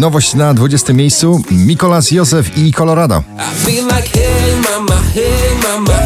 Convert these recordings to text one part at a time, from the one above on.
Nowość na 20 miejscu. Mikolas Józef i Colorado. I feel like hey mama, hey mama,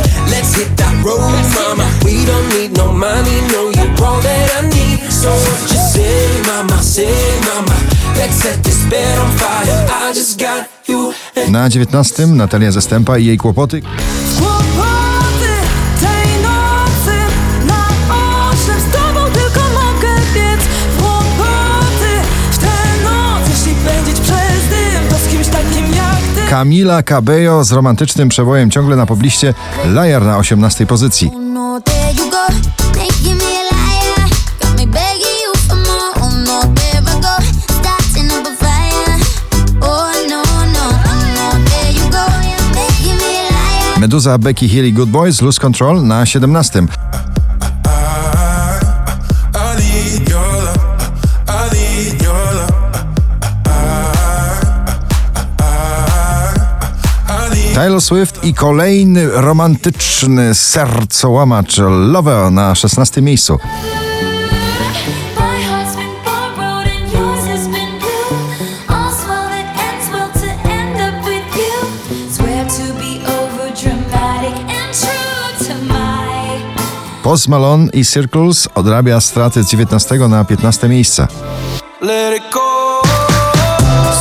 Oh no, no, oh no, there you go, making me a liar. Meduza Becky Hill i Good Boys Lose Control na 17. Taylor Swift i kolejny romantyczny sercołamacz Love na 16 miejscu. Post Malone i Circles odrabia straty z 19 na 15 miejsce. let it go.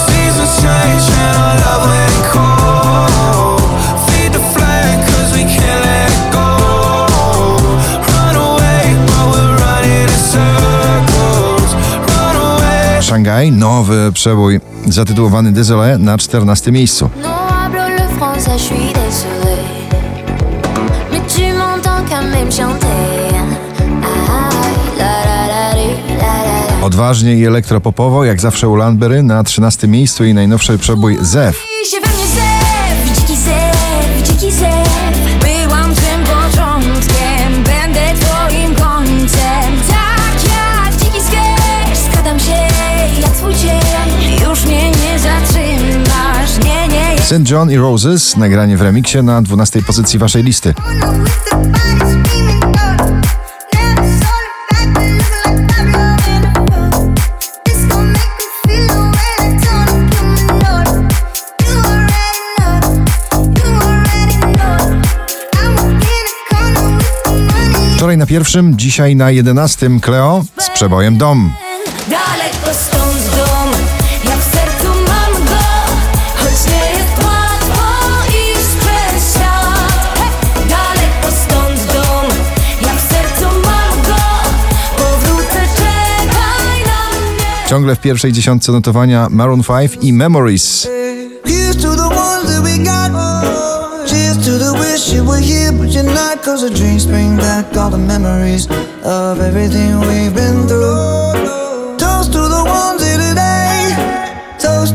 Seasons change and our love ain't Szangaj, nowy przebój zatytułowany Désolé na 14 miejscu. Odważnie i elektropopowo, jak zawsze u na 13 miejscu i najnowszy przebój zew, St. John i Roses, nagranie w remiksie na 12 pozycji waszej listy. With the body screaming out. Never saw the back, but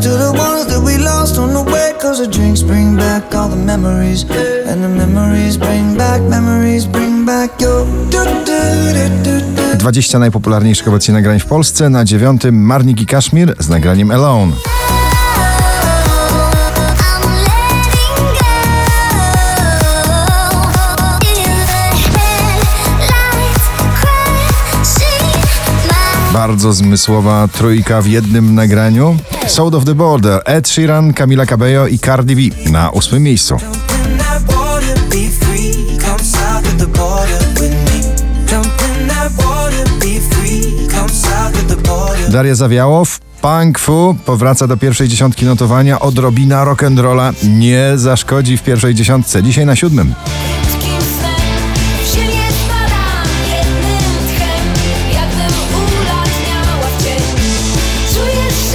to the ones that we lost on the way. Cause the bring back all the memories. And the memories bring back, memories bring back your. Do, do, do, do, do. 20 najpopularniejszych obecnie nagrań w Polsce. Na dziewiątym Marnik i Kaszmir z nagraniem Alone. Bardzo zmysłowa trójka w jednym nagraniu. Sound of the Border, Ed Sheeran, Camila Cabello i Cardi B na ósmym miejscu. Daria Zawiałow, Punk Fu powraca do pierwszej dziesiątki notowania. Odrobina rock'n'rolla nie zaszkodzi w pierwszej dziesiątce. Dzisiaj na siódmym.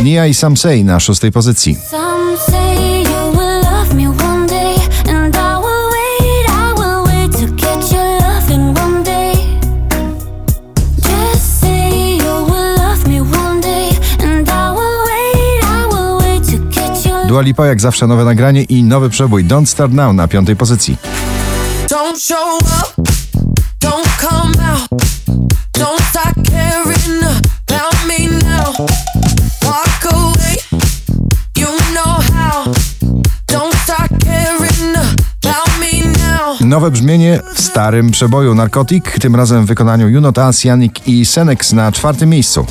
Nia i Sam Say na szóstej pozycji. Dua Lipa jak zawsze nowe nagranie i nowy przebój Don't Start Now na piątej pozycji. Don't show up, don't come out, don't start caring about me now. Walk away, you know how. Don't start caring about me now. Nowe brzmienie w starym przeboju Narcotic, tym razem w wykonaniu Juno Tas, Janik i Senex na czwartym miejscu.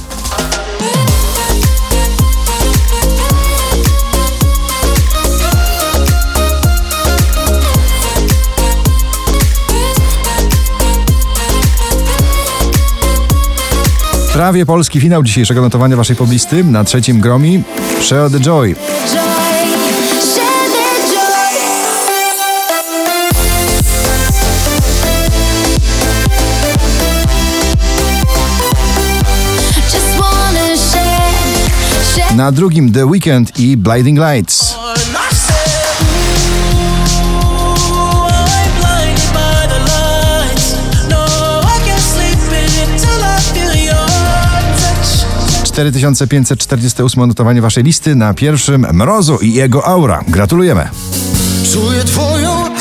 Prawie polski finał dzisiejszego notowania waszej poblisty. Na trzecim gromi Share the Joy. Na drugim The Weekend i Blinding Lights. 4548 notowanie waszej listy. Na pierwszym Mrozu i jego aura. Gratulujemy. Czuję twoją